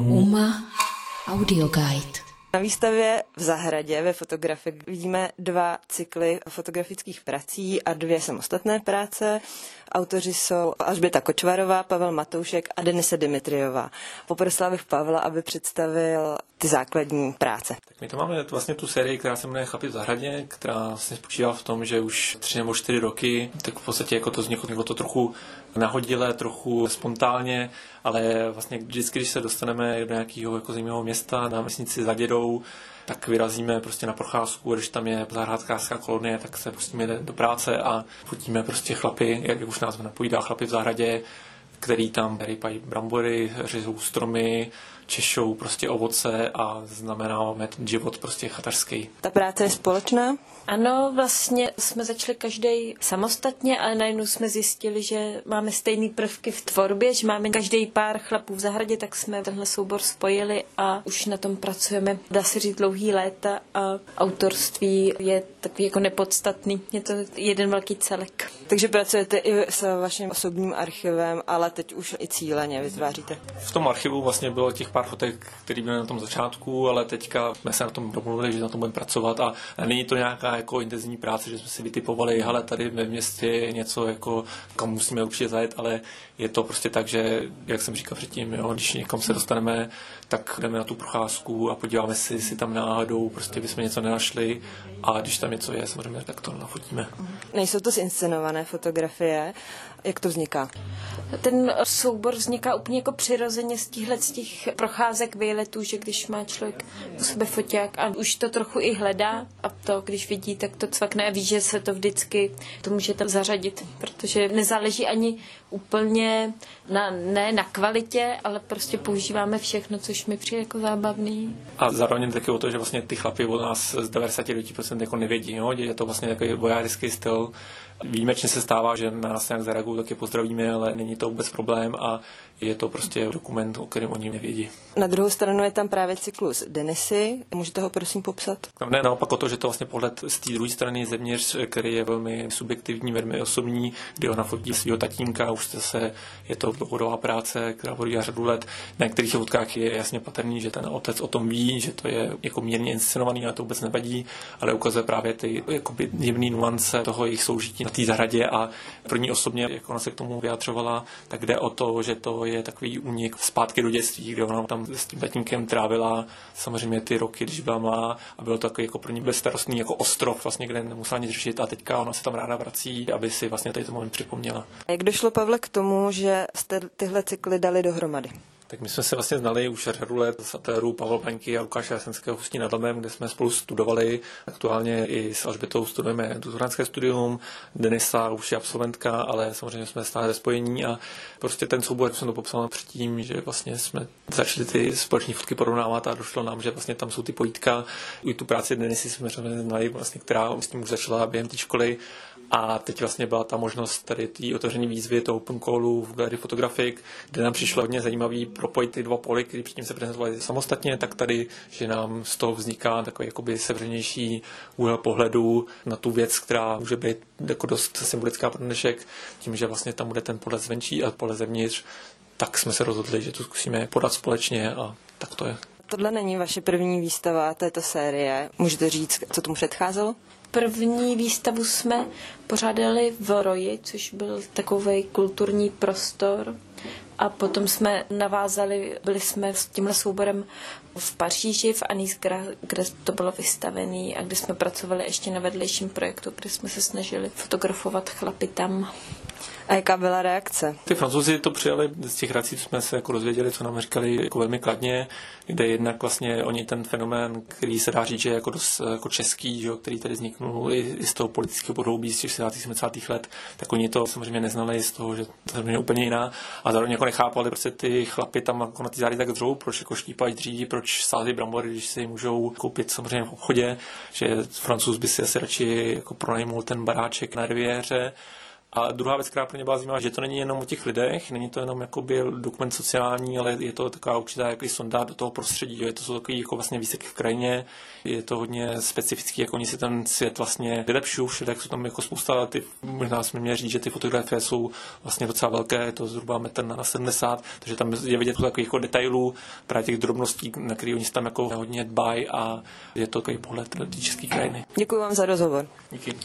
UMA Audio Guide. Na výstavě v zahradě ve fotografii vidíme dva cykly fotografických prací a dvě samostatné práce. Autoři jsou Alžběta Kočvarová, Pavel Matoušek a Denise Dimitriová. Poprosila bych Pavla, aby představil ty základní práce. Tak my to máme vlastně tu sérii, která se jmenuje Chlapi v zahradě, která vlastně spočívá v tom, že už tři nebo čtyři roky, tak v podstatě jako to vzniklo to trochu nahodile, trochu spontánně, ale vlastně vždycky, když se dostaneme do nějakého jako zajímavého města na vesnici za dědou, tak vyrazíme prostě na procházku, když tam je zahrádkářská kolonie, tak se pustíme do práce a fotíme prostě chlapy, jak už nás napovídá, chlapy v zahradě, který tam rypají brambory, řezou stromy, češou prostě ovoce a znamenáme ten život prostě chatařský. Ta práce je společná? Ano, vlastně jsme začali každý samostatně, ale najednou jsme zjistili, že máme stejné prvky v tvorbě, že máme každý pár chlapů v zahradě, tak jsme tenhle soubor spojili a už na tom pracujeme, dá se říct, dlouhý léta a autorství je takový jako nepodstatný. Je to jeden velký celek. Takže pracujete i s vaším osobním archivem, ale teď už i cíleně vytváříte. V tom archivu vlastně bylo těch pár fotek, které byly na tom začátku, ale teďka jsme se na tom domluvili, že na tom budeme pracovat a není to nějaká jako intenzivní práce, že jsme si vytipovali, ale tady ve městě je něco, jako, kam musíme určitě zajet, ale je to prostě tak, že, jak jsem říkal předtím, jo, když někam se dostaneme, tak jdeme na tu procházku a podíváme si, si tam náhodou, prostě bychom něco nenašli a když tam něco je, samozřejmě, tak to nafotíme. Nejsou to zinscenované fotografie. Jak to vzniká? Ten soubor vzniká úplně jako přirozeně z těchhle z těch procházek výletů, že když má člověk u sebe foťák a už to trochu i hledá a to, když vidí, tak to cvakne a ví, že se to vždycky to můžete zařadit, protože nezáleží ani úplně na, ne na kvalitě, ale prostě používáme všechno, což mi přijde jako zábavný. A zároveň taky o to, že vlastně ty chlapy od nás z 99% jako nevědí, jo? je to vlastně takový vojářský styl, Výjimečně se stává, že na nás nějak zareagují, tak je pozdravíme, ale není to vůbec problém a je to prostě dokument, o kterém oni nevědí. Na druhou stranu je tam právě cyklus Denisy. Můžete ho prosím popsat? Ne, naopak o to, že to vlastně pohled z té druhé strany zevnitř, který je velmi subjektivní, velmi osobní, kdy ona fotí svého tatínka, už se, je to dlouhodobá práce, která bude řadu let. Na některých fotkách je jasně patrný, že ten otec o tom ví, že to je jako mírně inscenovaný a to vůbec nevadí, ale ukazuje právě ty jakoby jemné nuance toho jejich soužití na té zahradě a pro ní osobně, jak ona se k tomu vyjadřovala, tak jde o to, že to je takový únik zpátky do dětství, kde ona tam s tím tatínkem trávila samozřejmě ty roky, když byla malá a bylo to takový jako pro ní bezstarostný jako ostrov, vlastně, kde nemusela nic řešit a teďka ona se tam ráda vrací, aby si vlastně tady to moment připomněla. Jak došlo Pavle k tomu, že jste tyhle cykly dali dohromady? Tak my jsme se vlastně znali už řadu let z atéru Pavel Paňky a Lukáše Jasenského Hustí nad Labem, kde jsme spolu studovali. Aktuálně i s Alžbětou studujeme doktorantské studium. Denisa už je absolventka, ale samozřejmě jsme stále ve spojení a prostě ten soubor, jak jsem to popsal předtím, že vlastně jsme začali ty společné fotky porovnávat a došlo nám, že vlastně tam jsou ty pojítka. I tu práci Denisy jsme znali, vlastně, která s tím už začala během té školy a teď vlastně byla ta možnost tady té otevřené výzvy, toho open callu v Gallery Photographic, kde nám přišlo hodně zajímavý propojit ty dva poly, které předtím se prezentovali samostatně, tak tady, že nám z toho vzniká takový jakoby sevřenější úhel pohledu na tu věc, která může být jako dost symbolická pro dnešek, tím, že vlastně tam bude ten pohled zvenčí a pohled zevnitř, tak jsme se rozhodli, že to zkusíme podat společně a tak to je. Tohle není vaše první výstava této série. Můžete říct, co tomu předcházelo? První výstavu jsme pořádali v Roji, což byl takový kulturní prostor. A potom jsme navázali, byli jsme s tímhle souborem v Paříži, v Anis, kde to bylo vystavené a kde jsme pracovali ještě na vedlejším projektu, kde jsme se snažili fotografovat chlapy tam. A jaká byla reakce? Ty francouzi to přijali, z těch reakcí jsme se jako dozvěděli, co nám říkali jako velmi kladně, kde jednak vlastně oni ten fenomén, který se dá říct, že je jako, dost, jako český, že, který tady vzniknul i, i z toho politického podhoubí z těch 70. let, tak oni to samozřejmě neznali z toho, že to je úplně jiná a zároveň jako nechápali, prostě ty chlapy tam jako na ty zády tak dřou, proč jako štípají dříví, proč sází brambory, když si můžou koupit samozřejmě v obchodě, že francouz by si asi radši jako pronajmul ten baráček na riviéře A druhá věc, která pro mě byla zajímavá, že to není jenom o těch lidech, není to jenom jakoby dokument sociální, ale je to taková určitá jaký sonda do toho prostředí. Je to jsou takový jako vlastně výseky v krajině, je to hodně specifický, jak oni si ten svět vlastně vylepšují, tak jsou tam jako spousta, ty, možná jsme měli říct, že ty fotografie jsou vlastně docela velké, je to zhruba metr na 70, takže tam je vidět takových jako detailů, právě těch drobností, na které oni se tam jako hodně dbají a je to takový pohled do té české krajiny. Děkuji vám za rozhovor. Díky.